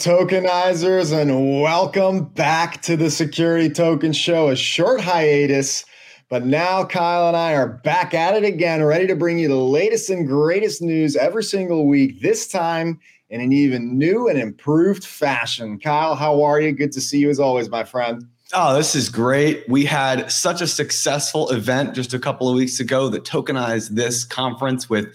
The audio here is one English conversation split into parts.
Tokenizers, and welcome back to the Security Token Show. A short hiatus, but now Kyle and I are back at it again, ready to bring you the latest and greatest news every single week, this time in an even new and improved fashion. Kyle, how are you? Good to see you as always, my friend. Oh, this is great. We had such a successful event just a couple of weeks ago that tokenized this conference with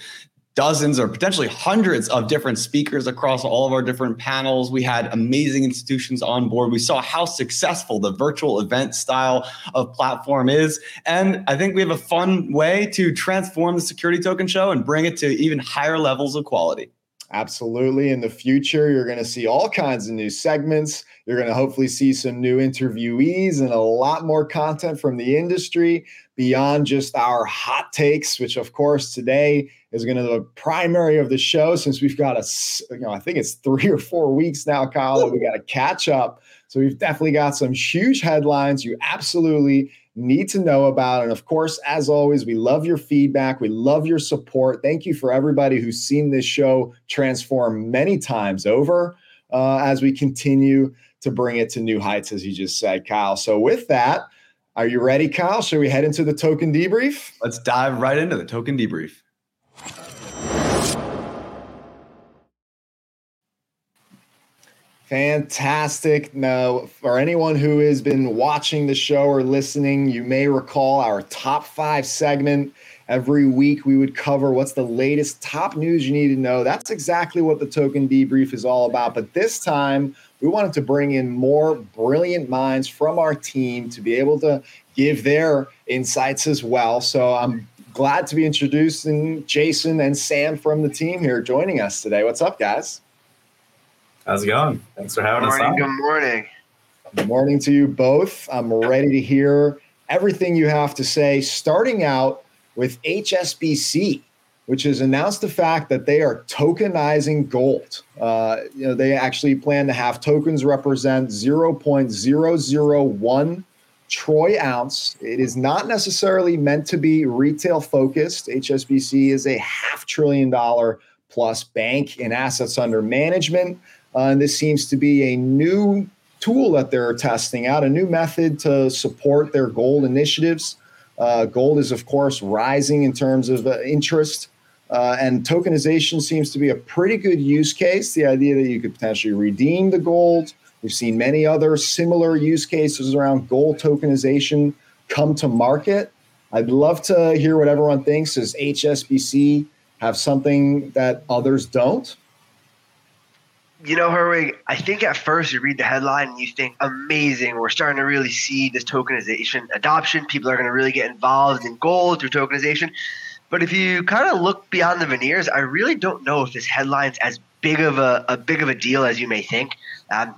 dozens or potentially hundreds of different speakers across all of our different panels. We had amazing institutions on board. We saw how successful the virtual event style of platform is. And I think we have a fun way to transform the security token show and bring it to even higher levels of quality. Absolutely. In the future, you're going to see all kinds of new segments. You're going to hopefully see some new interviewees and a lot more content from the industry beyond just our hot takes, which, of course, today is going to be the primary of the show since we've got a, you know, I think it's three or four weeks now, Kyle, we got to catch up. So we've definitely got some huge headlines you absolutely need to know about. And of course, as always, we love your feedback. We love your support. Thank you for everybody who's seen this show transform many times over uh, as we continue to bring it to new heights, as you just said, Kyle. So with that, are you ready, Kyle? Should we head into the token debrief? Let's dive right into the token debrief. Fantastic. Now, for anyone who has been watching the show or listening, you may recall our top five segment. Every week, we would cover what's the latest top news you need to know. That's exactly what the token debrief is all about. But this time, we wanted to bring in more brilliant minds from our team to be able to give their insights as well. So I'm glad to be introducing Jason and Sam from the team here joining us today. What's up, guys? How's it going? Thanks for having morning, us on. Good morning. Good morning to you both. I'm ready to hear everything you have to say, starting out with HSBC, which has announced the fact that they are tokenizing gold. Uh, you know, they actually plan to have tokens represent 0.001 troy ounce. It is not necessarily meant to be retail focused. HSBC is a half trillion dollar plus bank in assets under management. Uh, and this seems to be a new tool that they're testing out, a new method to support their gold initiatives. Uh, gold is, of course, rising in terms of uh, interest. Uh, and tokenization seems to be a pretty good use case. The idea that you could potentially redeem the gold. We've seen many other similar use cases around gold tokenization come to market. I'd love to hear what everyone thinks. Does HSBC have something that others don't? You know, Herwig, I think at first you read the headline and you think, amazing, we're starting to really see this tokenization adoption. People are going to really get involved in gold through tokenization. But if you kind of look beyond the veneers, I really don't know if this headline's as big of a, a big of a deal as you may think. Um,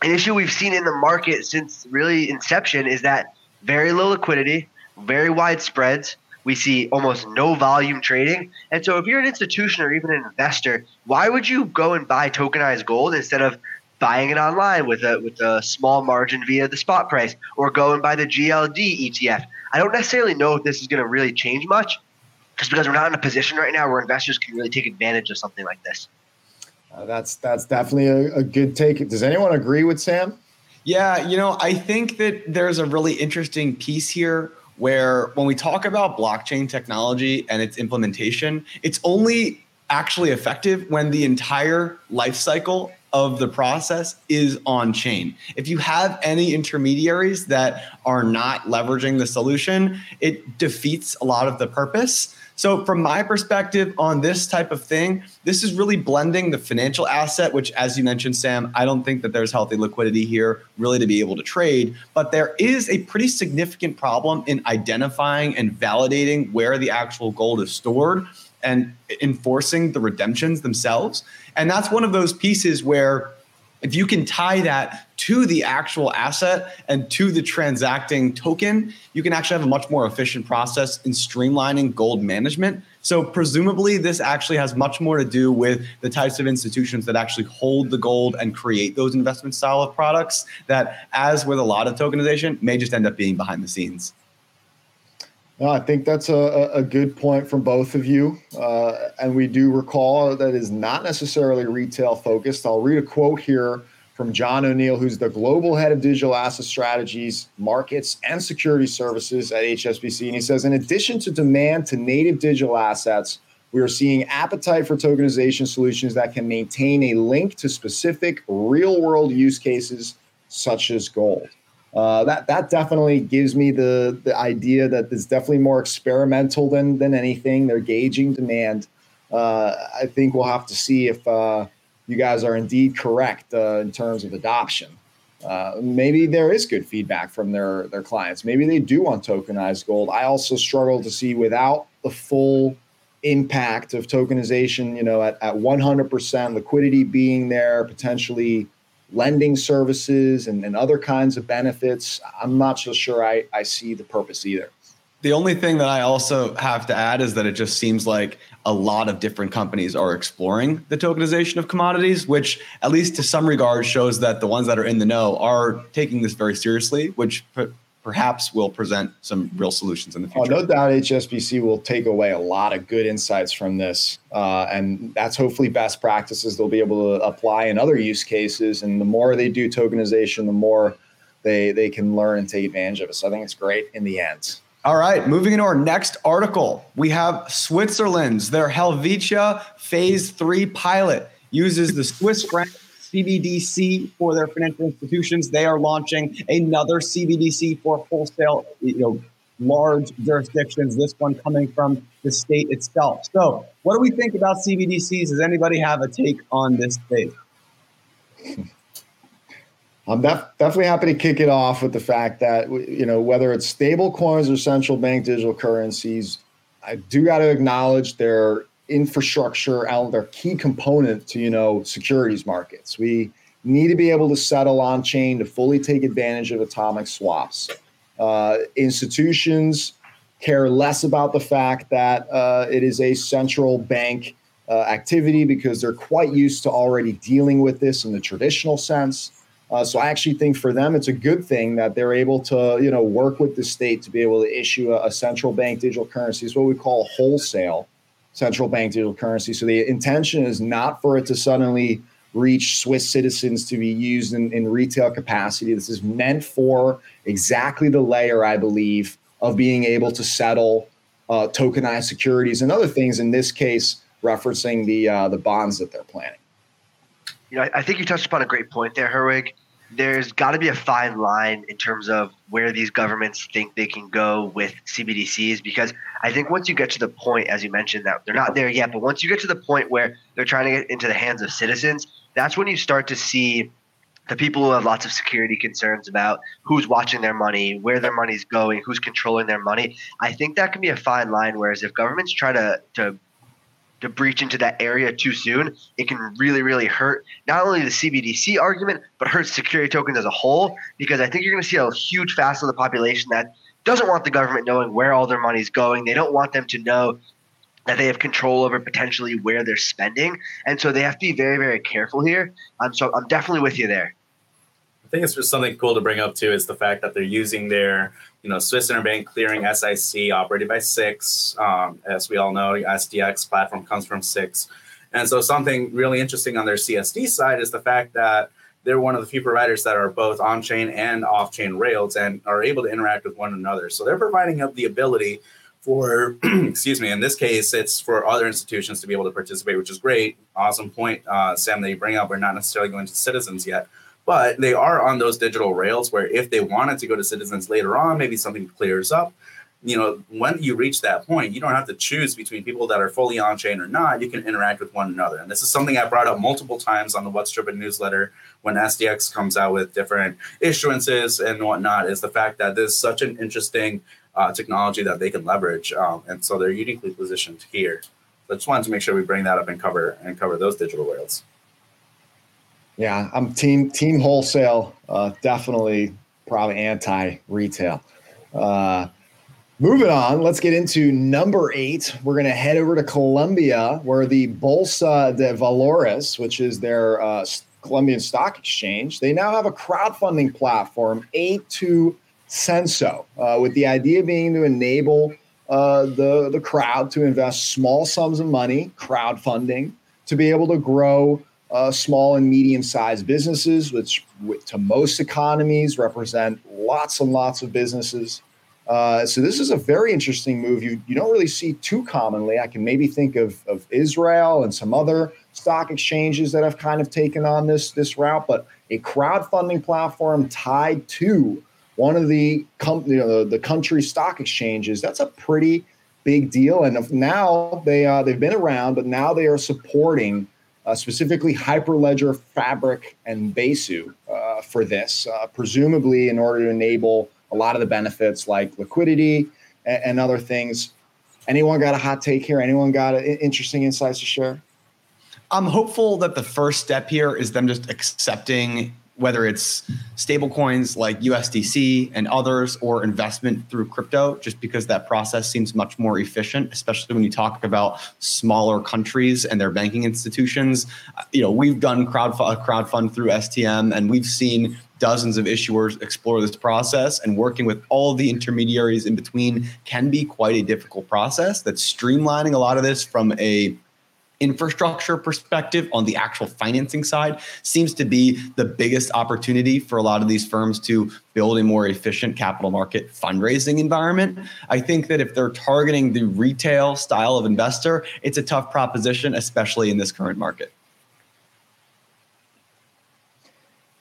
an issue we've seen in the market since really inception is that very low liquidity, very wide spreads, we see almost no volume trading. And so if you're an institution or even an investor, why would you go and buy tokenized gold instead of buying it online with a with a small margin via the spot price or go and buy the GLD ETF? I don't necessarily know if this is going to really change much just because we're not in a position right now where investors can really take advantage of something like this. Uh, that's that's definitely a, a good take. Does anyone agree with Sam? Yeah, you know, I think that there's a really interesting piece here where when we talk about blockchain technology and its implementation, it's only actually effective when the entire life cycle of the process is on chain. If you have any intermediaries that are not leveraging the solution, it defeats a lot of the purpose. So, from my perspective on this type of thing, this is really blending the financial asset, which, as you mentioned, Sam, I don't think that there's healthy liquidity here really to be able to trade. But there is a pretty significant problem in identifying and validating where the actual gold is stored and enforcing the redemptions themselves. And that's one of those pieces where if you can tie that to the actual asset and to the transacting token, you can actually have a much more efficient process in streamlining gold management. So, presumably, this actually has much more to do with the types of institutions that actually hold the gold and create those investment style of products that, as with a lot of tokenization, may just end up being behind the scenes. No, I think that's a, a good point from both of you. Uh, and we do recall that is not necessarily retail focused. I'll read a quote here from John O'Neill, who's the global head of digital asset strategies, markets, and security services at HSBC. And he says, in addition to demand to native digital assets, we are seeing appetite for tokenization solutions that can maintain a link to specific real world use cases such as gold. Uh, that that definitely gives me the the idea that it's definitely more experimental than than anything. They're gauging demand. Uh, I think we'll have to see if uh, you guys are indeed correct uh, in terms of adoption. Uh, maybe there is good feedback from their their clients. Maybe they do want tokenized gold. I also struggle to see without the full impact of tokenization. You know, at at 100% liquidity being there, potentially lending services and, and other kinds of benefits. I'm not so sure I, I see the purpose either. The only thing that I also have to add is that it just seems like a lot of different companies are exploring the tokenization of commodities, which, at least to some regard, shows that the ones that are in the know are taking this very seriously, which perhaps will present some real solutions in the future. Oh, no doubt HSBC will take away a lot of good insights from this. Uh, and that's hopefully best practices they'll be able to apply in other use cases. And the more they do tokenization, the more they, they can learn and take advantage of it. So I think it's great in the end. All right, moving into our next article, we have Switzerland's their Helvetia Phase 3 pilot uses the Swiss franc CBDC for their financial institutions. They are launching another CBDC for wholesale, you know, large jurisdictions. This one coming from the state itself. So, what do we think about CBDCs? Does anybody have a take on this space? I'm def- definitely happy to kick it off with the fact that you know whether it's stable coins or central bank digital currencies, I do got to acknowledge their infrastructure and their key component to you know securities markets. We need to be able to settle on chain to fully take advantage of atomic swaps. Uh, institutions care less about the fact that uh, it is a central bank uh, activity because they're quite used to already dealing with this in the traditional sense. Uh, so I actually think for them it's a good thing that they're able to you know work with the state to be able to issue a, a central bank digital currency. It's what we call wholesale central bank digital currency. So the intention is not for it to suddenly reach Swiss citizens to be used in, in retail capacity. This is meant for exactly the layer, I believe, of being able to settle uh, tokenized securities and other things. In this case, referencing the uh, the bonds that they're planning. You know, I, I think you touched upon a great point there, Herwig there's got to be a fine line in terms of where these governments think they can go with CBDCs because I think once you get to the point, as you mentioned, that they're not there yet, but once you get to the point where they're trying to get into the hands of citizens, that's when you start to see the people who have lots of security concerns about who's watching their money, where their money's going, who's controlling their money. I think that can be a fine line. Whereas if governments try to to to breach into that area too soon, it can really, really hurt not only the CBDC argument, but hurt security tokens as a whole. Because I think you're going to see a huge facet of the population that doesn't want the government knowing where all their money's going. They don't want them to know that they have control over potentially where they're spending, and so they have to be very, very careful here. Um, so I'm definitely with you there. I think it's just something cool to bring up too is the fact that they're using their you know, Swiss Interbank Clearing SIC operated by SIX. Um, as we all know, SDX platform comes from SIX. And so something really interesting on their CSD side is the fact that they're one of the few providers that are both on-chain and off-chain rails and are able to interact with one another. So they're providing up the ability for, excuse me, in this case, it's for other institutions to be able to participate, which is great. Awesome point, uh, Sam, that you bring up. We're not necessarily going to citizens yet, but they are on those digital rails where if they wanted to go to citizens later on, maybe something clears up. You know, when you reach that point, you don't have to choose between people that are fully on chain or not. You can interact with one another. And this is something I brought up multiple times on the What's Drippin newsletter when SDX comes out with different issuances and whatnot, is the fact that this is such an interesting uh, technology that they can leverage. Um, and so they're uniquely positioned here. So I just wanted to make sure we bring that up and cover and cover those digital rails. Yeah, I'm team team wholesale. Uh, definitely, probably anti retail. Uh, moving on, let's get into number eight. We're going to head over to Colombia, where the Bolsa de Valores, which is their uh, Colombian stock exchange, they now have a crowdfunding platform, A2 Censo, uh, with the idea being to enable uh, the the crowd to invest small sums of money, crowdfunding, to be able to grow uh, small and medium sized businesses, which to most economies represent lots and lots of businesses. Uh, so this is a very interesting move. You you don't really see too commonly. I can maybe think of of Israel and some other stock exchanges that have kind of taken on this this route, but a crowdfunding platform tied to one of the com- you know the, the country stock exchanges. That's a pretty big deal. And now they uh, they've been around, but now they are supporting uh, specifically Hyperledger, Fabric, and Besu uh, for this, uh, presumably in order to enable a lot of the benefits like liquidity and, and other things. Anyone got a hot take here? Anyone got a, interesting insights to share? I'm hopeful that the first step here is them just accepting whether it's stable coins like USDC and others or investment through crypto, just because that process seems much more efficient, especially when you talk about smaller countries and their banking institutions. You know, we've done crowd crowdfund through STM and we've seen dozens of issuers explore this process and working with all the intermediaries in between can be quite a difficult process that's streamlining a lot of this from a infrastructure perspective on the actual financing side seems to be the biggest opportunity for a lot of these firms to build a more efficient capital market fundraising environment. I think that if they're targeting the retail style of investor, it's a tough proposition, especially in this current market.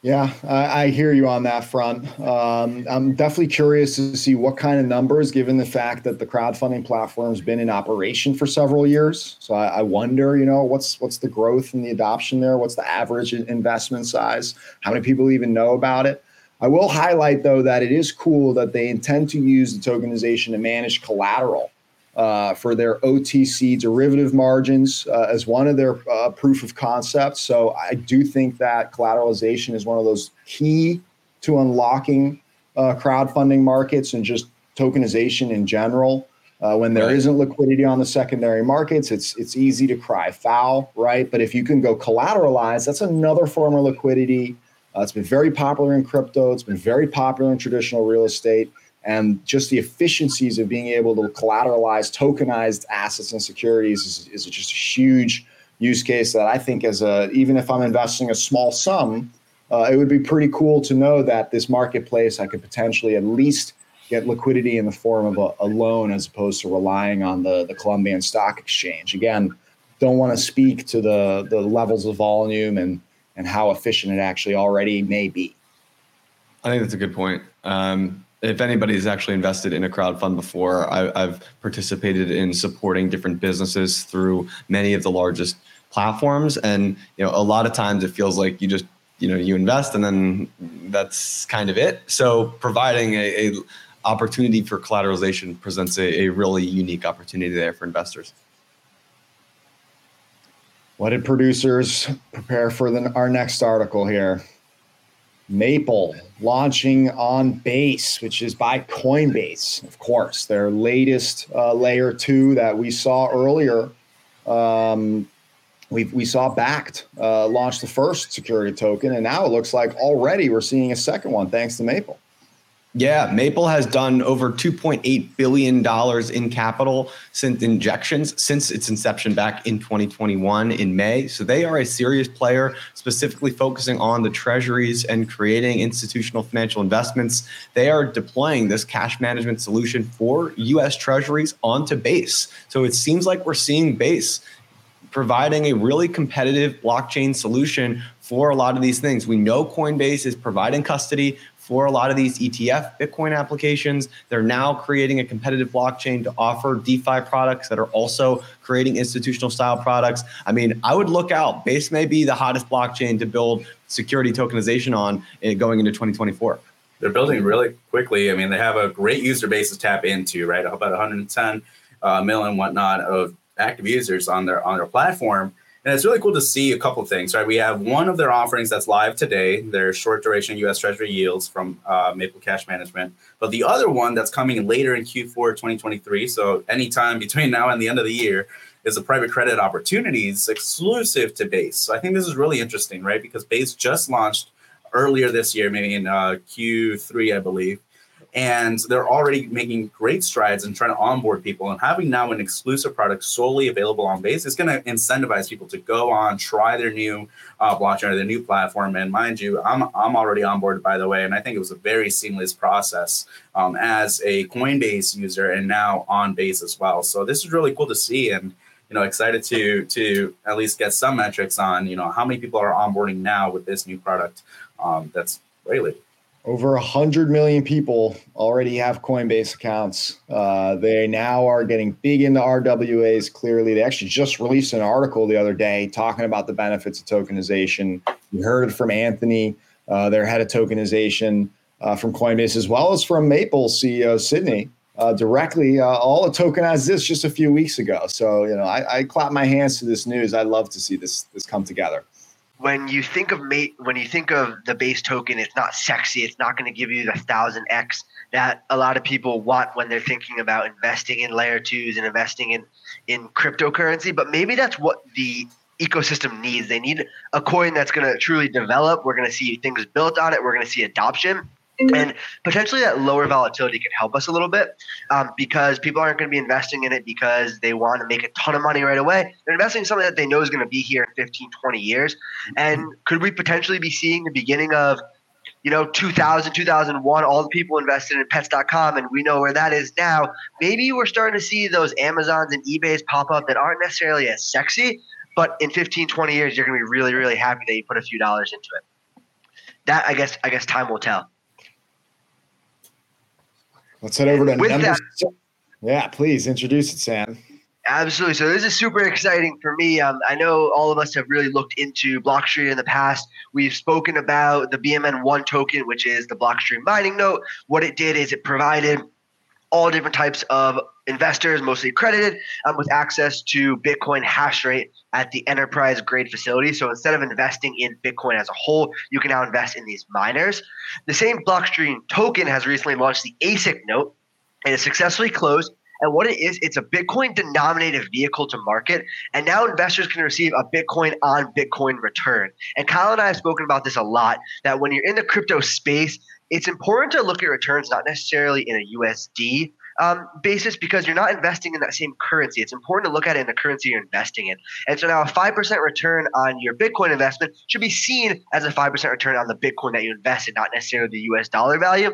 Yeah, I, I, hear you on that front. Um, I'm definitely curious to see what kind of numbers, given the fact that the crowdfunding platform's been in operation for several years. So I, I wonder, you know, what's what's the growth and the adoption there? What's the average investment size? How many people even know about it? I will highlight though that it is cool that they intend to use the tokenization to manage collateral uh, for their OTC derivative margins uh, as one of their uh, proof of concepts. So I do think that collateralization is one of those key to unlocking uh, crowdfunding markets and just tokenization in general. Uh, when there not liquidity on the secondary markets, it's it's easy to cry foul, right? But if you can go collateralize, that's another form of liquidity. Uh, it's been very popular in crypto. It's been very popular in traditional real estate and just the efficiencies of being able to collateralize tokenized assets and securities is, is just a huge use case that I think as a even if I'm investing a small sum, uh, it would be pretty cool to know that this marketplace I could potentially at least get liquidity in the form of a, a loan as opposed to relying on the the Colombian Stock Exchange. Again, don't want to speak to the the levels of volume and and how efficient it actually already may be. I think that's a good point. Um, if anybody's actually invested in a crowd fund before, I, have participated in supporting different businesses through many of the largest platforms, and you know, a lot of times it feels like you just you know you invest and then that's kind of it. So providing a, a opportunity for collateralization presents a, a really unique opportunity there for investors. What did producers prepare for the, our next article here? Maple launching on Base, which is by Coinbase, of course, their latest uh, layer two that we saw earlier. Um, we we saw Backed uh, launch the first security token, and now it looks like already we're seeing a second one thanks to Maple. Yeah, Maple has done over $2.8 billion in capital since injections since its inception back in 2021 in May. So they are a serious player, specifically focusing on the treasuries and creating institutional financial investments. They are deploying this cash management solution for US treasuries onto Base. So it seems like we're seeing Base providing a really competitive blockchain solution for a lot of these things. We know Coinbase is providing custody for a lot of these ETF Bitcoin applications. They're now creating a competitive blockchain to offer DeFi products that are also creating institutional style products. I mean, I would look out. Base may be the hottest blockchain to build security tokenization on eh, going into 2024 they're building really quickly. I mean, they have a great user base to tap into, right? About 110 uh, million whatnot of active users on their on their platform. And it's really cool to see a couple of things, right? We have one of their offerings that's live today, their short duration US Treasury yields from uh, Maple Cash Management. But the other one that's coming later in Q4 2023, so anytime between now and the end of the year, is a private credit opportunities exclusive to Base. So I think this is really interesting, right? Because Base just launched earlier this year, maybe in uh, Q3, I believe, and they're already making great strides in trying to onboard people. And having now an exclusive product solely available on base is going to incentivize people to go on try their new uh, blockchain or their new platform. And mind you i'm, I'm already onboarded by the way and i think it was a very seamless process um, as a coinbase user and now on base as well. So this is really cool to see and you know excited to to at least get some metrics on you know how many people are onboarding now with this new product. Um, that's really over 100 million people already have Coinbase accounts. Uh, they now are getting big into RWAs. Clearly, they actually just released an article the other day talking about the benefits of tokenization. You heard it from Anthony, uh, their head of tokenization uh, from Coinbase, as well as from Maple CEO Sidney. Uh, directly, uh, all tokenized this just a few weeks ago. So, you know, I, I clap my hands to this news. I love to see this this come together when you think of mate when you think of the base token it's not sexy it's not going to give you the thousand x that a lot of people want when they're thinking about investing in layer twos and investing in in cryptocurrency but maybe that's what the ecosystem needs. They need a coin that's going to truly develop. We're going to see things built on it. We're going to see adoption and potentially that lower volatility could help us a little bit um, because people aren't going to be investing in it because they want to make a ton of money right away. They're investing in something that they know is going to be here in 15, 20 years. And could we potentially be seeing the beginning of, you know, 2000, 2001, all the people invested in pets.com and we know where that is now. Maybe we're starting to see those Amazons and eBays pop up that aren't necessarily as sexy, but in 15, 20 years, you're going to be really, really happy that you put a few dollars into it. That I guess I guess time will tell. Let's head over to With number. That, yeah, please introduce it, Sam. Absolutely. So this is super exciting for me. Um, I know all of us have really looked into Blockstream in the past. We've spoken about the BMN1 token, which is the Blockstream mining note. What it did is it provided all different types of investors, mostly accredited, um, with access to Bitcoin hash rate at the enterprise grade facility. So instead of investing in Bitcoin as a whole, you can now invest in these miners. The same Blockstream token has recently launched the ASIC note and is successfully closed. And what it is, it's a Bitcoin denominated vehicle to market. And now investors can receive a Bitcoin on Bitcoin return. And Kyle and I have spoken about this a lot that when you're in the crypto space, it's important to look at returns not necessarily in a USD um, basis because you're not investing in that same currency. It's important to look at it in the currency you're investing in. And so now a 5% return on your Bitcoin investment should be seen as a 5% return on the Bitcoin that you invested, not necessarily the US dollar value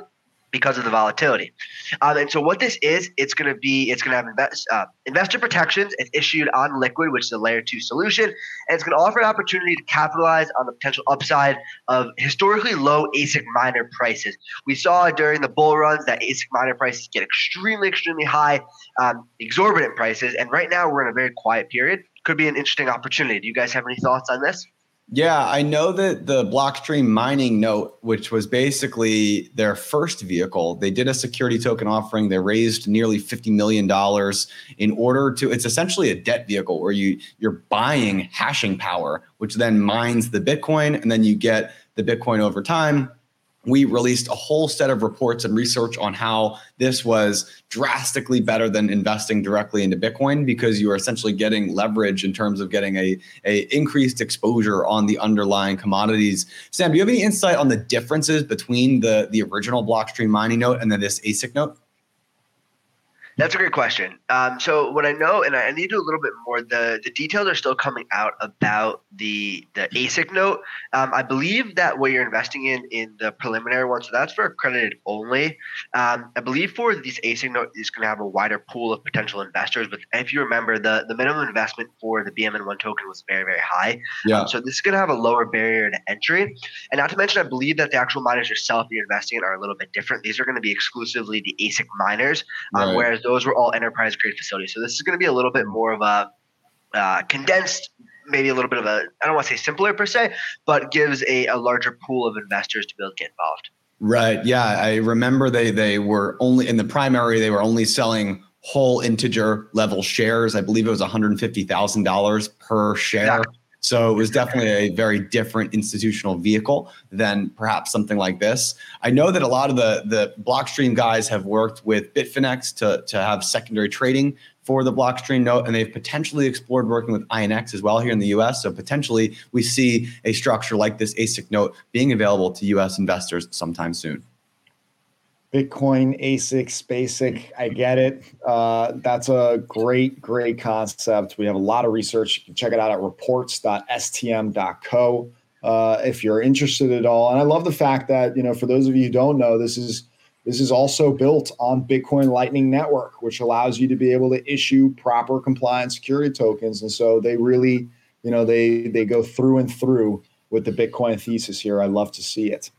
because of the volatility. Um, and so what this is, it's going to be, it's going to have invest, uh, investor protections. It's issued on Liquid, which is a layer two solution, and it's going to offer an opportunity to capitalize on the potential upside of historically low ASIC miner prices. We saw during the bull runs that ASIC miner prices get extremely, extremely high, um, exorbitant prices, and right now we're in a very quiet period. Could be an interesting opportunity. Do you guys have any thoughts on this? Yeah, I know that the Blockstream mining note, which was basically their first vehicle, they did a security token offering. They raised nearly $50 million in order to, it's essentially a debt vehicle where you you're buying hashing power, which then mines the Bitcoin, and then you get the Bitcoin over time we released a whole set of reports and research on how this was drastically better than investing directly into bitcoin because you are essentially getting leverage in terms of getting a, a increased exposure on the underlying commodities. Sam do you have any insight on the differences between the the original blockstream mining note and then this asic note that's a great question. Um, so what I know, and I, need to do a little bit more. The the details are still coming out about the the ASIC note. Um, I believe that what you're investing in in the preliminary one, so that's for accredited only. Um, I believe for these ASIC note is going to have a wider pool of potential investors. But if you remember, the the minimum investment for the BMN one token was very very high. Yeah. Um, so this is going to have a lower barrier to entry, and not to mention, I believe that the actual miners yourself that you're investing in are a little bit different. These are going to be exclusively the ASIC miners, um, right. whereas those were all enterprise grade facilities. So this is going to be a little bit more of a uh, condensed, maybe a little bit of a, I don't want to say simpler per se, but gives a, a larger pool of investors to be able to get involved. Right. Yeah. I remember they they were only in the primary, they were only selling whole integer level shares. I believe it was $150,000 per share. Exactly. So it was definitely a very different institutional vehicle than perhaps something like this. I know that a lot of the the Blockstream guys have worked with Bitfinex to to have secondary trading for the Blockstream note, and they've potentially explored working with INX as well here in the U.S. So potentially we see a structure like this ASIC note being available to U.S. investors sometime soon. Bitcoin, ASICs, basic. I get it. Uh, that's a great, great concept. We have a lot of research. You can check it out at reports.stm.co uh, if you're interested at all. And I love the fact that you know, for those of you who don't know, this is this is also built on Bitcoin Lightning Network, which allows you to be able to issue proper compliant security tokens. And so they really, you know, they they go through and through with the Bitcoin thesis here. I love to see it.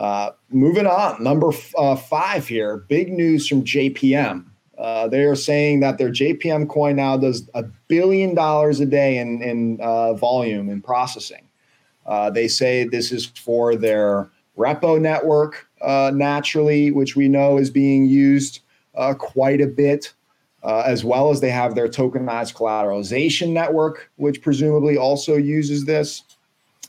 Uh, moving on, number f- uh, five here. Big news from JPM. Uh, they are saying that their JPM coin now does a billion dollars a day in, in uh, volume and processing. Uh, they say this is for their repo network, naturally, which we know is being used quite a bit. as well as they have their tokenized collateralization network, which presumably also uses this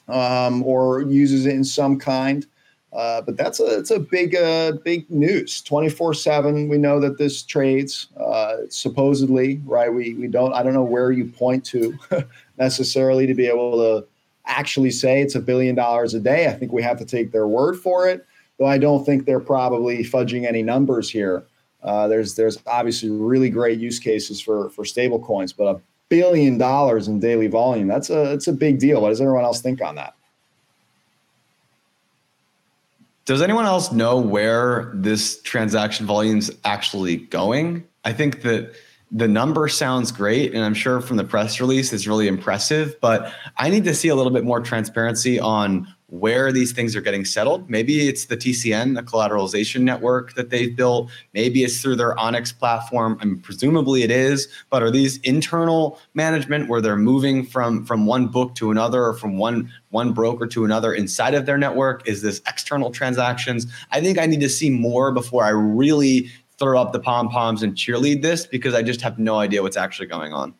um, or uses it in some kind. Uh, but that's a it's a big uh, big news. Twenty four seven. We know that this trades uh, supposedly right. We we don't. I don't know where you point to necessarily to be able to actually say it's a billion dollars a day. I think we have to take their word for it. Though I don't think they're probably fudging any numbers here. Uh, there's there's obviously really great use cases for for stable coins, but a billion dollars in daily volume that's a it's a big deal. What does everyone else think on that? Does anyone else know where this transaction volume is actually going? I think that the number sounds great, and I'm sure from the press release it's really impressive, but I need to see a little bit more transparency on where these things are getting settled. Maybe it's the TCN, the collateralization network that they've built. Maybe it's through their Onyx platform. I mean, presumably it is. But are these internal management where they're moving from from one book to another or from one one broker to another inside of their network? Is this external transactions? I think I need to see more before I really throw up the pom poms and cheerlead this because I just have no idea what's actually going on.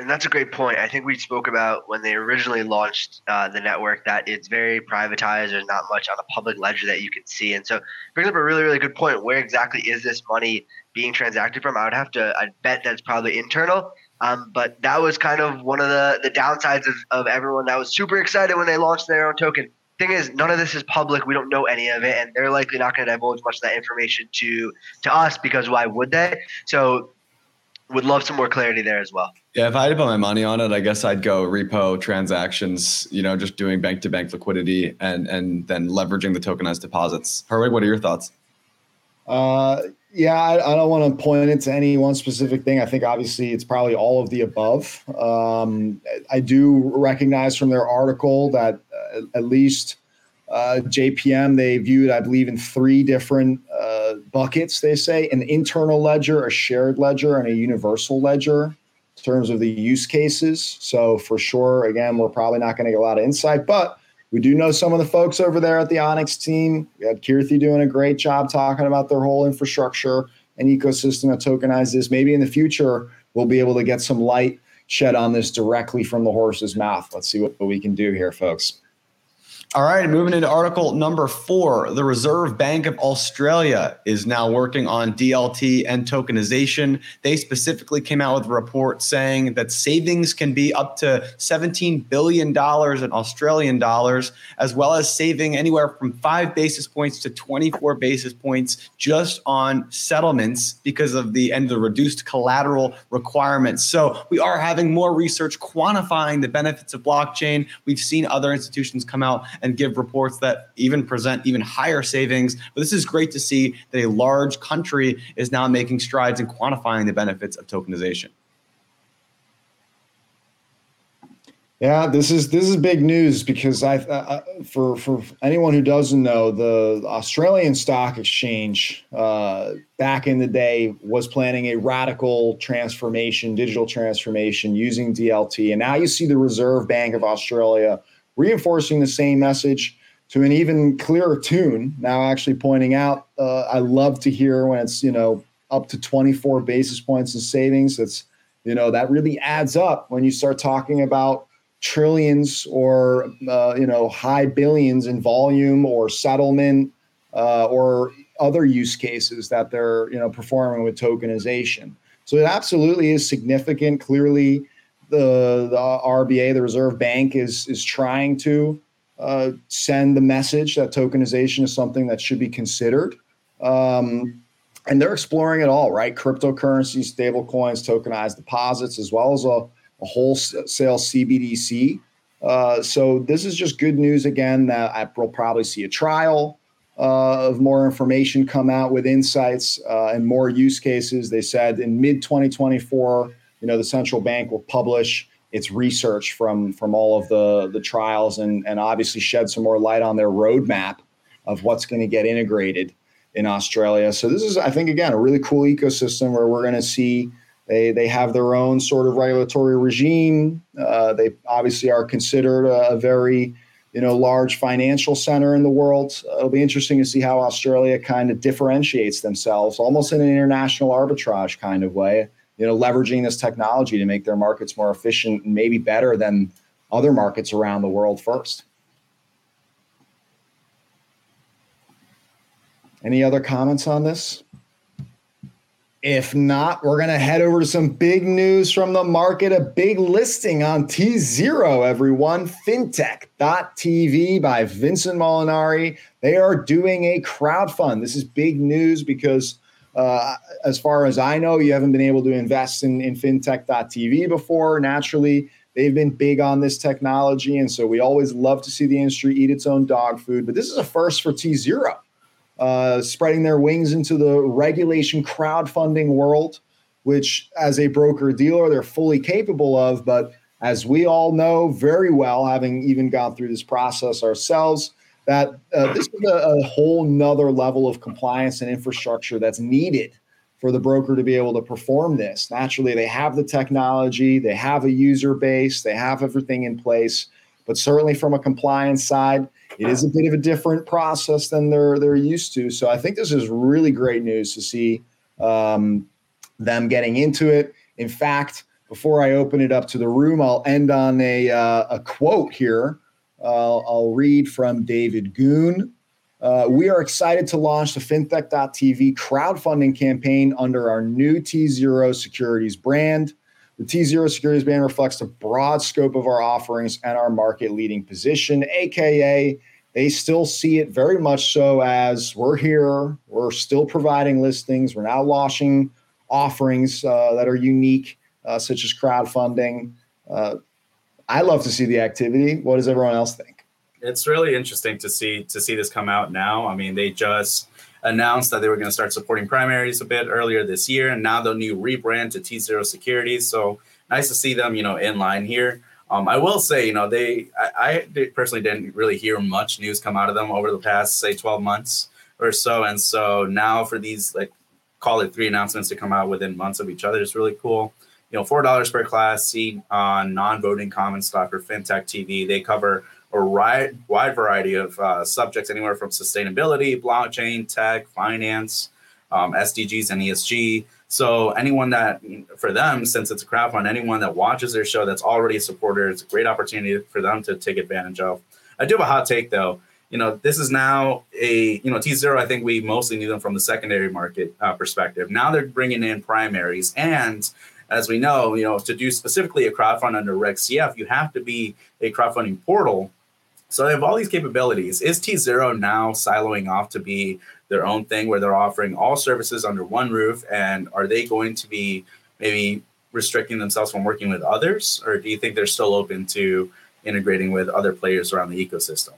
And that's a great point. I think we spoke about when they originally launched uh, the network that it's very privatized. There's not much on a public ledger that you can see. And so brings up a really, really good point. Where exactly is this money being transacted from? I would have to, I'd bet that's probably internal. Um, but that was kind of one of the, the downsides of, of everyone that was super excited when they launched their own token. Thing is, none of this is public. We don't know any of it, and they're likely not going to divulge much of that information to to us because why would they? So would love some more clarity there as well. Yeah, if I had to put my money on it, I guess I'd go repo transactions. You know, just doing bank to bank liquidity and and then leveraging the tokenized deposits. Herwig, what are your thoughts? Uh, yeah, I, I don't want to point it to any one specific thing. I think obviously it's probably all of the above. Um, I do recognize from their article that uh, at least uh, JPM, they viewed, I believe, in three different uh, buckets. They say an internal ledger, a shared ledger, and a universal ledger in terms of the use cases. So, for sure, again, we're probably not going to get a lot of insight, but we do know some of the folks over there at the Onyx team. We had Kirthi doing a great job talking about their whole infrastructure and ecosystem that tokenizes this. Maybe in the future, we'll be able to get some light shed on this directly from the horse's mouth. Let's see what, what we can do here, folks. All right, moving into article number four. The Reserve Bank of Australia is now working on DLT and tokenization. They specifically came out with a report saying that savings can be up to $17 billion in Australian dollars, as well as saving anywhere from five basis points to 24 basis points just on settlements because of the end of the reduced collateral requirements. So we are having more research quantifying the benefits of blockchain. We've seen other institutions come out and give reports that even present even higher savings. But this is great to see that a large country is now making strides in quantifying the benefits of tokenization. Yeah, this is this is big news because I, uh, for for anyone who doesn't know, the Australian Stock Exchange uh, back in the day was planning a radical transformation, digital transformation using DLT, and now you see the Reserve Bank of Australia reinforcing the same message to an even clearer tune. Now, actually pointing out, uh, I love to hear when it's you know up to 24 basis points in savings. That's you know that really adds up when you start talking about trillions or uh, you know high billions in volume or settlement uh, or other use cases that they're you know performing with tokenization. So it absolutely is significant. Clearly, the, the RBA, the Reserve Bank, is is trying to uh, send the message that tokenization is something that should be considered. Um, and they're exploring it all, right? Cryptocurrency, stable coins, tokenized deposits, as well as a, a wholesale CBDC. Uh, so this is just good news again that I will probably see a trial uh, of more information come out with insights uh, and more use cases. They said in mid 2024, you know, the central bank will publish its research from from all of the the trials and and obviously shed some more light on their roadmap of what's going to get integrated in Australia. So this is, I think, again, a really cool ecosystem where we're going to see they they have their own sort of regulatory regime. Uh, they obviously are considered a, a, very you know large financial center in the world. It'll be interesting to see how Australia kind of differentiates themselves, almost in an international arbitrage kind of way. You know, leveraging this technology to make their markets more efficient and maybe better than other markets around the world first. Any other comments on this? If not, we're going to head over to some big news from the market. A big listing on tZERO, everyone. Fintech.tv by Vincent Molinari. They are doing a crowd fund. This is big news because, uh, as far as I know, you haven't been able to invest in, in fintech.tv before. Naturally, they've been big on this technology. And so we always love to see the industry eat its own dog food. But this is a first for tZERO uh, spreading their wings into the regulation crowdfunding world, which, as a broker dealer, they're fully capable of. But as we all know very well, having even gone through this process ourselves, that uh, this is a, a whole nother level of compliance and infrastructure that's needed for the broker to be able to perform this. Naturally, they have the technology, they have a user base, they have everything in place, but certainly from a compliance side, it is a bit of a different process than they're they're used to. So I think this is really great news to see um, them getting into it. In fact, before I open it up to the room, I'll end on a uh, a quote here. Uh, I'll read from David Goone. Uh, we are excited to launch the fintech.tv crowdfunding campaign under our new tZERO Securities brand. The tZERO Securities brand reflects the broad scope of our offerings and our market leading position, aka they still see it very much so as we're here, we're still providing listings, we're now launching offerings uh, that are unique, uh, such as crowdfunding. I love to see the activity. What does everyone else think? It's really interesting to see to see this come out now. I mean, they just announced that they were going to start supporting primaries a bit earlier this year, and now the new rebrand to tZERO Securities. So nice to see them, you know, in line here. Um, I will say, you know, they I, I, personally didn't really hear much news come out of them over the past say 12 months or so, and so now for these like call it three announcements to come out within months of each other is really cool. You know, four dollars per class seat on non-voting common stock or fintech TV. They cover a wide wide variety of uh, subjects, anywhere from sustainability, blockchain, tech, finance, um, SDGs, and ESG. So anyone that for them, since it's a crowdfund, anyone that watches their show that's already a supporter, it's a great opportunity for them to take advantage of. I do have a hot take though. You know, this is now a you know tZERO. I think we mostly knew them from the secondary market uh, perspective. Now they're bringing in primaries, and as we know, you know, to do specifically a crowdfund under Reg CF, you have to be a crowdfunding portal. So they have all these capabilities. Is tZERO now siloing off to be their own thing where they're offering all services under one roof? And are they going to be maybe restricting themselves from working with others? Or do you think they're still open to integrating with other players around the ecosystem?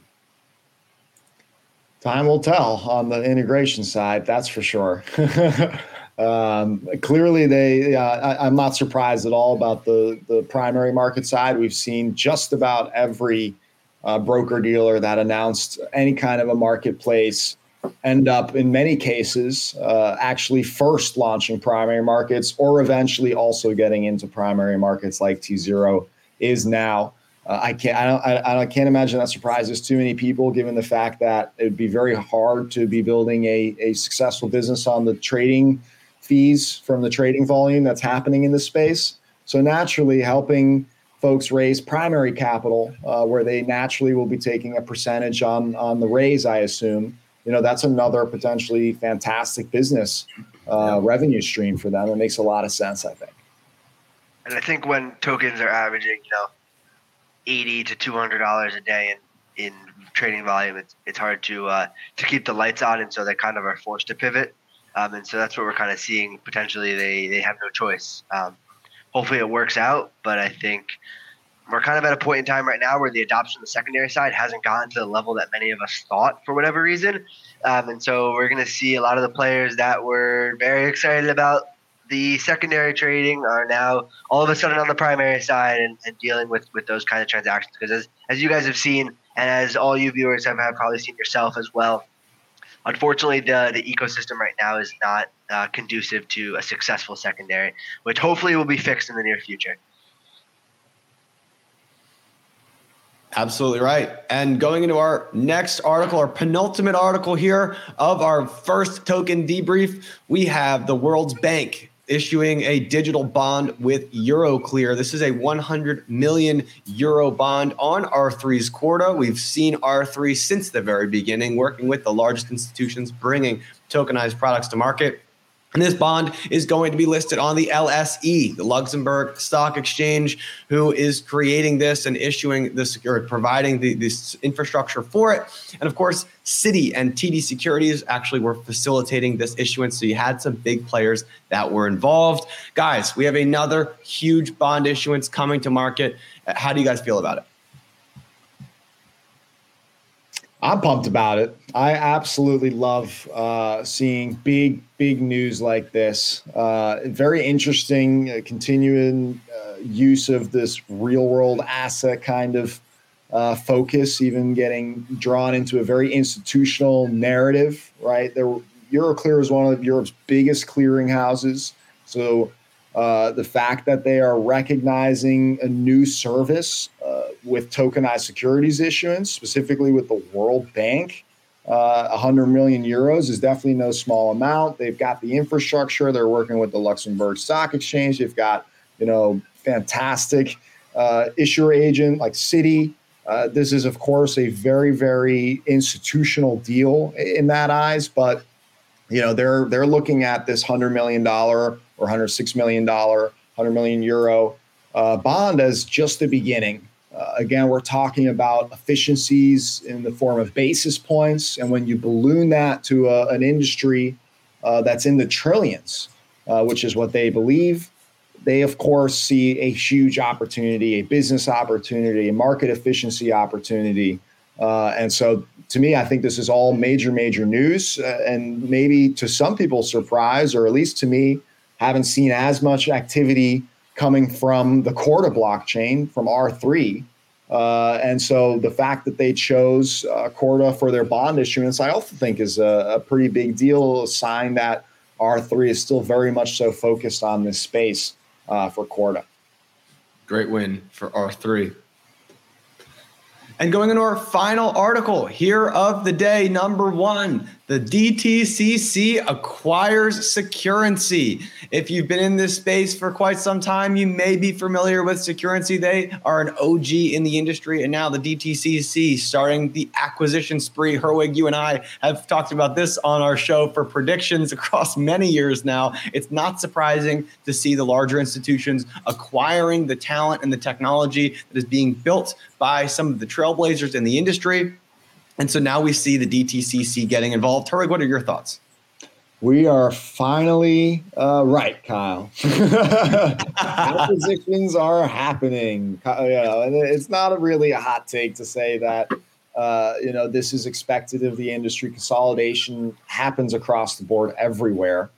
Time will tell on the integration side, that's for sure. um, clearly, they. Uh, I, am not surprised at all about the the primary market side. We've seen just about every uh, broker dealer that announced any kind of a marketplace end up in many cases uh, actually first launching primary markets or eventually also getting into primary markets like tZERO is now. Uh, I can't. I don't. I, I, can't imagine that surprises too many people, given the fact that it would be very hard to be building a, a successful business on the trading fees from the trading volume that's happening in the space. So naturally, helping folks raise primary capital, uh, where they naturally will be taking a percentage on on the raise, I assume, you know that's another potentially fantastic business uh, revenue stream for them. It makes a lot of sense, I think. And I think when tokens are averaging, you know, eighty to two hundred dollars a day, and in trading volume, it's it's hard to uh, to keep the lights on, and so they kind of are forced to pivot. Um, and so that's what we're kind of seeing. Potentially, they they have no choice. Um, hopefully, it works out, but I think we're kind of at a point in time right now where the adoption of the secondary side hasn't gotten to the level that many of us thought for whatever reason. Um, and so we're going to see a lot of the players that were very excited about the secondary trading are now all of a sudden on the primary side and, and dealing with, with those kind of transactions. Because as, as you guys have seen, and as all you viewers have, have probably seen yourself as well, unfortunately, the, the ecosystem right now is not uh, conducive to a successful secondary, which hopefully will be fixed in the near future. Absolutely right. And going into our next article, our penultimate article here of our first token debrief, we have the World's Bank issuing a digital bond with Euroclear. This is a 100 million euro bond on R3's Corda. We've seen R3 since the very beginning, working with the largest institutions, bringing tokenized products to market. And this bond is going to be listed on the LSE, the Luxembourg Stock Exchange, who is creating this and issuing this or providing the, this infrastructure for it. And of course, Citi and TD Securities actually were facilitating this issuance. So you had some big players that were involved. Guys, we have another huge bond issuance coming to market. How do you guys feel about it? I'm pumped about it. I absolutely love uh, seeing big, big news like this. Uh, very interesting, uh, continuing uh, use of this real world asset kind of uh, focus, even getting drawn into a very institutional narrative, right? There, Euroclear is one of Europe's biggest clearinghouses. So uh, the fact that they are recognizing a new service uh, with tokenized securities issuance, specifically with the World Bank, uh, 100 million euros is definitely no small amount. They've got the infrastructure. They're working with the Luxembourg Stock Exchange. They've got, you know, fantastic uh, issuer agent like Citi. Uh, this is, of course, a very, very institutional deal in that eyes, but you know they're they're looking at this hundred million dollar or 106 million dollar, 100 million euro uh, bond as just the beginning. Uh, again, we're talking about efficiencies in the form of basis points, and when you balloon that to a, an industry uh, that's in the trillions, uh, which is what they believe, they of course see a huge opportunity, a business opportunity, a market efficiency opportunity. Uh, and so to me, I think this is all major, major news, uh, and maybe to some people, surprise, or at least to me, haven't seen as much activity coming from the Corda blockchain from R3. Uh, and so the fact that they chose uh, Corda for their bond issuance, I also think is a, a, pretty big deal, a sign that R3 is still very much so focused on this space uh, for Corda. Great win for R3. And going into our final article here of the day, number one, the DTCC acquires Securrency. If you've been in this space for quite some time, you may be familiar with Securrency. They are an OG in the industry, and now the DTCC starting the acquisition spree. Herwig, you and I have talked about this on our show for predictions across many years now. It's not surprising to see the larger institutions acquiring the talent and the technology that is being built by some of the trailblazers in the industry. And so now we see the DTCC getting involved. Turek, what are your thoughts? We are finally uh, right, Kyle. Acquisitions are happening. You know, and it's not a really a hot take to say that uh, you know this is expected of the industry. Consolidation happens across the board everywhere.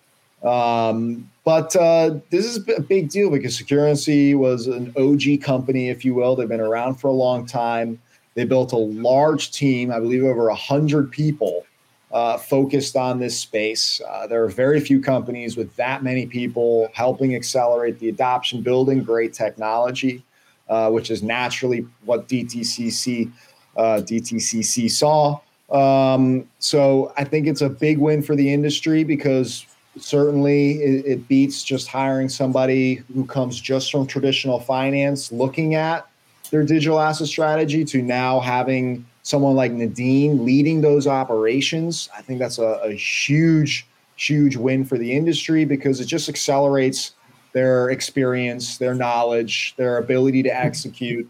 Um, but uh, this is a big deal because Securrency was an OG company, if you will. They've been around for a long time. They built a large team, I believe over 100 people uh, focused on this space. Uh, there are very few companies with that many people helping accelerate the adoption, building great technology, uh, which is naturally what DTCC uh, DTCC saw. Um, so I think it's a big win for the industry because certainly it, it beats just hiring somebody who comes just from traditional finance, looking at their digital asset strategy to now having someone like Nadine leading those operations. I think that's a, a huge, huge win for the industry because it just accelerates their experience, their knowledge, their ability to execute.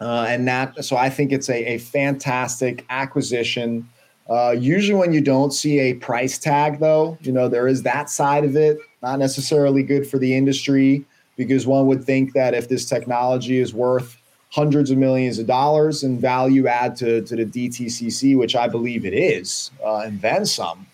Uh, and that, so I think it's a, a fantastic acquisition. Uh, usually, when you don't see a price tag, though, you know, there is that side of it, not necessarily good for the industry because one would think that if this technology is worth hundreds of millions of dollars in value add to, to the DTCC, which I believe it is, uh, and then some,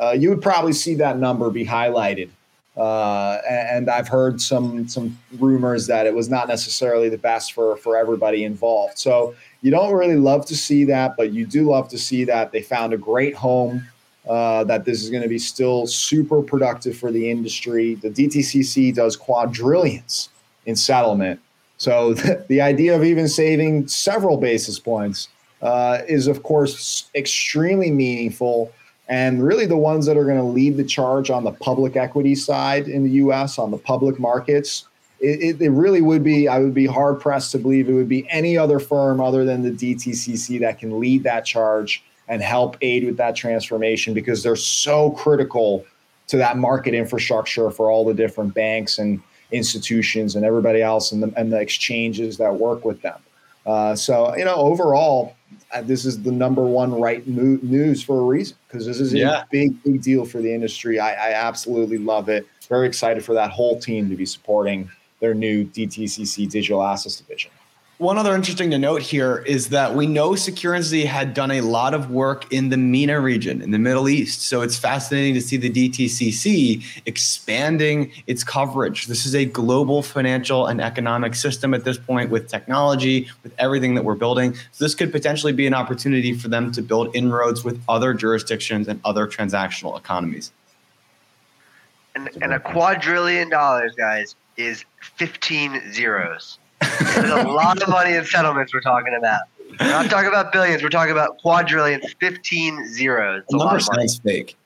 uh, you would probably see that number be highlighted. Uh, and I've heard some some rumors that it was not necessarily the best for for everybody involved. So you don't really love to see that, but you do love to see that they found a great home. Uh, that this is going to be still super productive for the industry. The DTCC does quadrillions in settlement so the idea of even saving several basis points uh, is, of course, extremely meaningful. And really, the ones that are going to lead the charge on the public equity side in the U.S. on the public markets, it, it, it really would be. I would be hard pressed to believe it would be any other firm other than the DTCC that can lead that charge and help aid with that transformation because they're so critical to that market infrastructure for all the different banks and institutions and everybody else and the, and the exchanges that work with them. Uh, so, you know, overall, uh, this is the number one right mo- news for a reason because this is yeah. a big, big deal for the industry. I, I absolutely love it. Very excited for that whole team to be supporting their new DTCC digital assets division. One other interesting to note here is that we know Securrency had done a lot of work in the MENA region in the Middle East. So it's fascinating to see the DTCC expanding its coverage. This is a global financial and economic system at this point with technology, with everything that we're building. So this could potentially be an opportunity for them to build inroads with other jurisdictions and other transactional economies. And, and a quadrillion dollars, guys, is 15 zeros. There's a lot of money in settlements we're talking about. We're not talking about billions. We're talking about quadrillions, 15 zeros. It's the number sounds fake.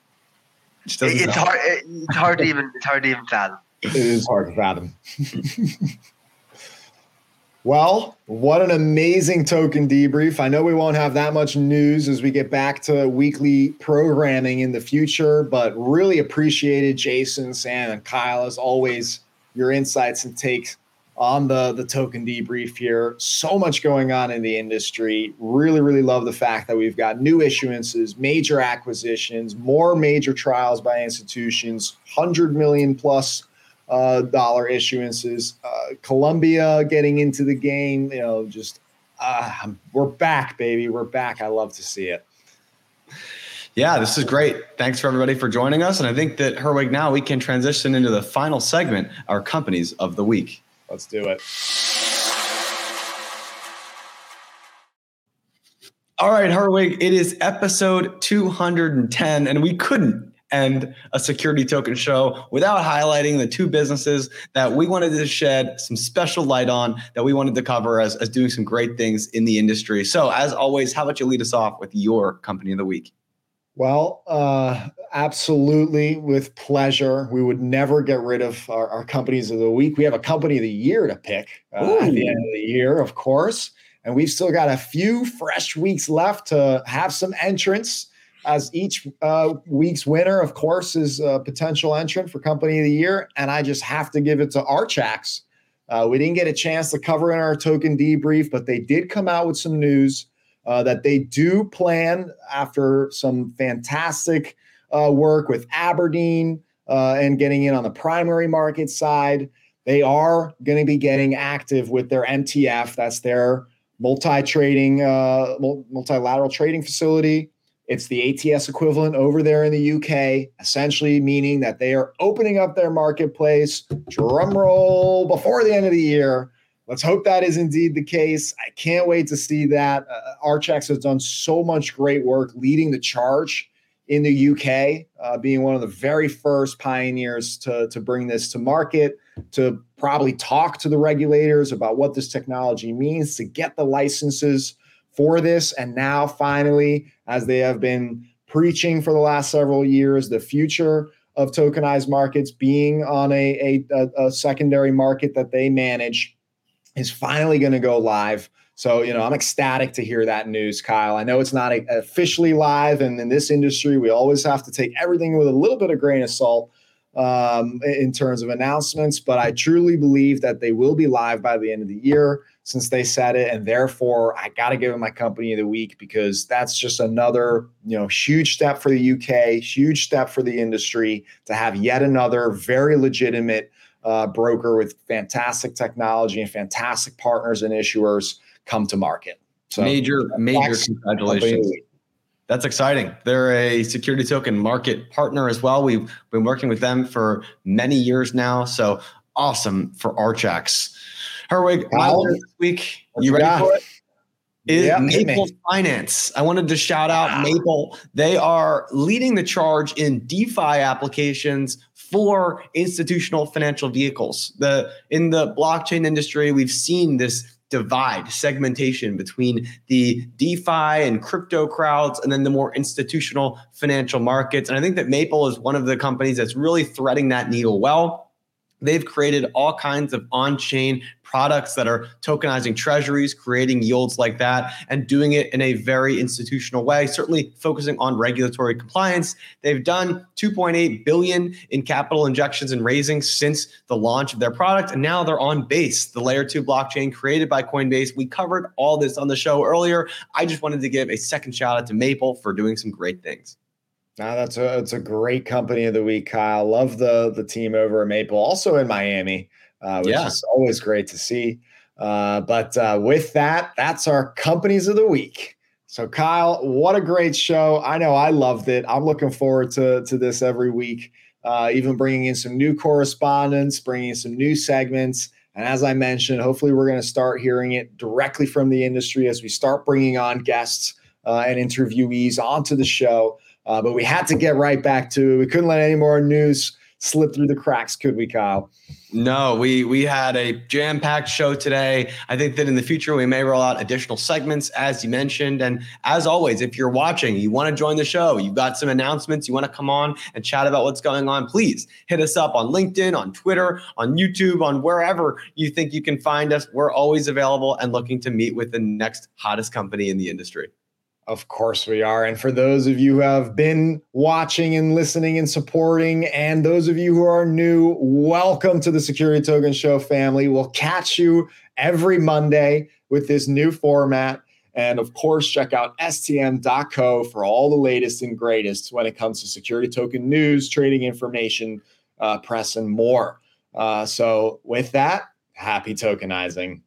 It it's hard. it's hard to even. It's hard to even fathom. It is hard to fathom. well, what an amazing token debrief. I know we won't have that much news as we get back to weekly programming in the future, but really appreciated Jason, Sam, and Kyle as always. Your insights and takes on the the token debrief here. So much going on in the industry. Really, really love the fact that we've got new issuances, major acquisitions, more major trials by institutions, hundred million plus uh, dollar issuances. Uh, Colombia getting into the game. You know, just uh, we're back, baby. We're back. I love to see it. Yeah, this is great. Thanks for everybody for joining us. And I think that Herwig now we can transition into the final segment, our companies of the week. Let's do it. All right, Herwig, it is episode 210, and we couldn't end a security token show without highlighting the two businesses that we wanted to shed some special light on that we wanted to cover as, as doing some great things in the industry. So, as always, how about you lead us off with your company of the week? Well, uh, absolutely, with pleasure. We would never get rid of our, our, companies of the week. We have a company of the year to pick uh, at the end of the year, of course. And we've still got a few fresh weeks left to have some entrants, as each uh, week's winner, of course, is a potential entrant for company of the year. And I just have to give it to Archax. Uh, we didn't get a chance to cover in our token debrief, but they did come out with some news uh, that they do plan after some fantastic uh, work with Aberdeen uh, and getting in on the primary market side. They are going to be getting active with their MTF. That's their multi trading, uh, multilateral trading facility. It's the ATS equivalent over there in the UK, essentially meaning that they are opening up their marketplace, drum roll, before the end of the year Let's hope that is indeed the case. I can't wait to see that. Uh, Archax has done so much great work leading the charge in the UK, uh, being one of the very first pioneers to, to bring this to market, to probably talk to the regulators about what this technology means, to get the licenses for this. And now, finally, as they have been preaching for the last several years, the future of tokenized markets being on a, a, a secondary market that they manage is finally going to go live. So, you know, I'm ecstatic to hear that news, Kyle. I know it's not officially live, and in this industry, we always have to take everything with a little bit of grain of salt um, in terms of announcements. But I truly believe that they will be live by the end of the year. since they said it, and therefore I got to give it my company of the week because that's just another you know huge step for the UK, huge step for the industry to have yet another very legitimate uh, broker with fantastic technology and fantastic partners and issuers come to market. So major, major congratulations. That's exciting. They're a security token market partner as well. We've been working with them for many years now. So awesome for Archax. Herwig, this week. You ready for it? Is Maple Finance. I wanted to shout out wow. Maple. They are leading the charge in DeFi applications for institutional financial vehicles. The in the blockchain industry, we've seen this divide, segmentation between the DeFi and crypto crowds and then the more institutional financial markets. And I think that Maple is one of the companies that's really threading that needle well. They've created all kinds of on chain products that are tokenizing treasuries, creating yields like that, and doing it in a very institutional way, certainly focusing on regulatory compliance. They've done 2.8 billion in capital injections and raising since the launch of their product. And now they're on base, the layer two blockchain created by Coinbase. We covered all this on the show earlier. I just wanted to give a second shout out to Maple for doing some great things. Now that's a it's a great company of the week, Kyle. Love the the team over at Maple, also in Miami, uh, which yeah. is always great to see. Uh, but uh, with that, that's our companies of the week. So, Kyle, what a great show! I know I loved it. I'm looking forward to to this every week. Uh, even bringing in some new correspondents, bringing in some new segments. And as I mentioned, hopefully we're going to start hearing it directly from the industry as we start bringing on guests uh, and interviewees onto the show. Uh, but we had to get right back to it. We couldn't let any more news slip through the cracks, could we, Kyle? No, we we had a jam-packed show today. I think that in the future we may roll out additional segments, as you mentioned. And as always, if you're watching, you want to join the show, you've got some announcements, you want to come on and chat about what's going on, please hit us up on LinkedIn, on Twitter, on YouTube, on wherever you think you can find us. We're always available and looking to meet with the next hottest company in the industry. Of course we are. And for those of you who have been watching and listening and supporting, and those of you who are new, welcome to the Security Token Show family. We'll catch you every Monday with this new format. And of course, check out stm.co for all the latest and greatest when it comes to security token news, trading information, uh, press, and more. Uh, so, with that, happy tokenizing.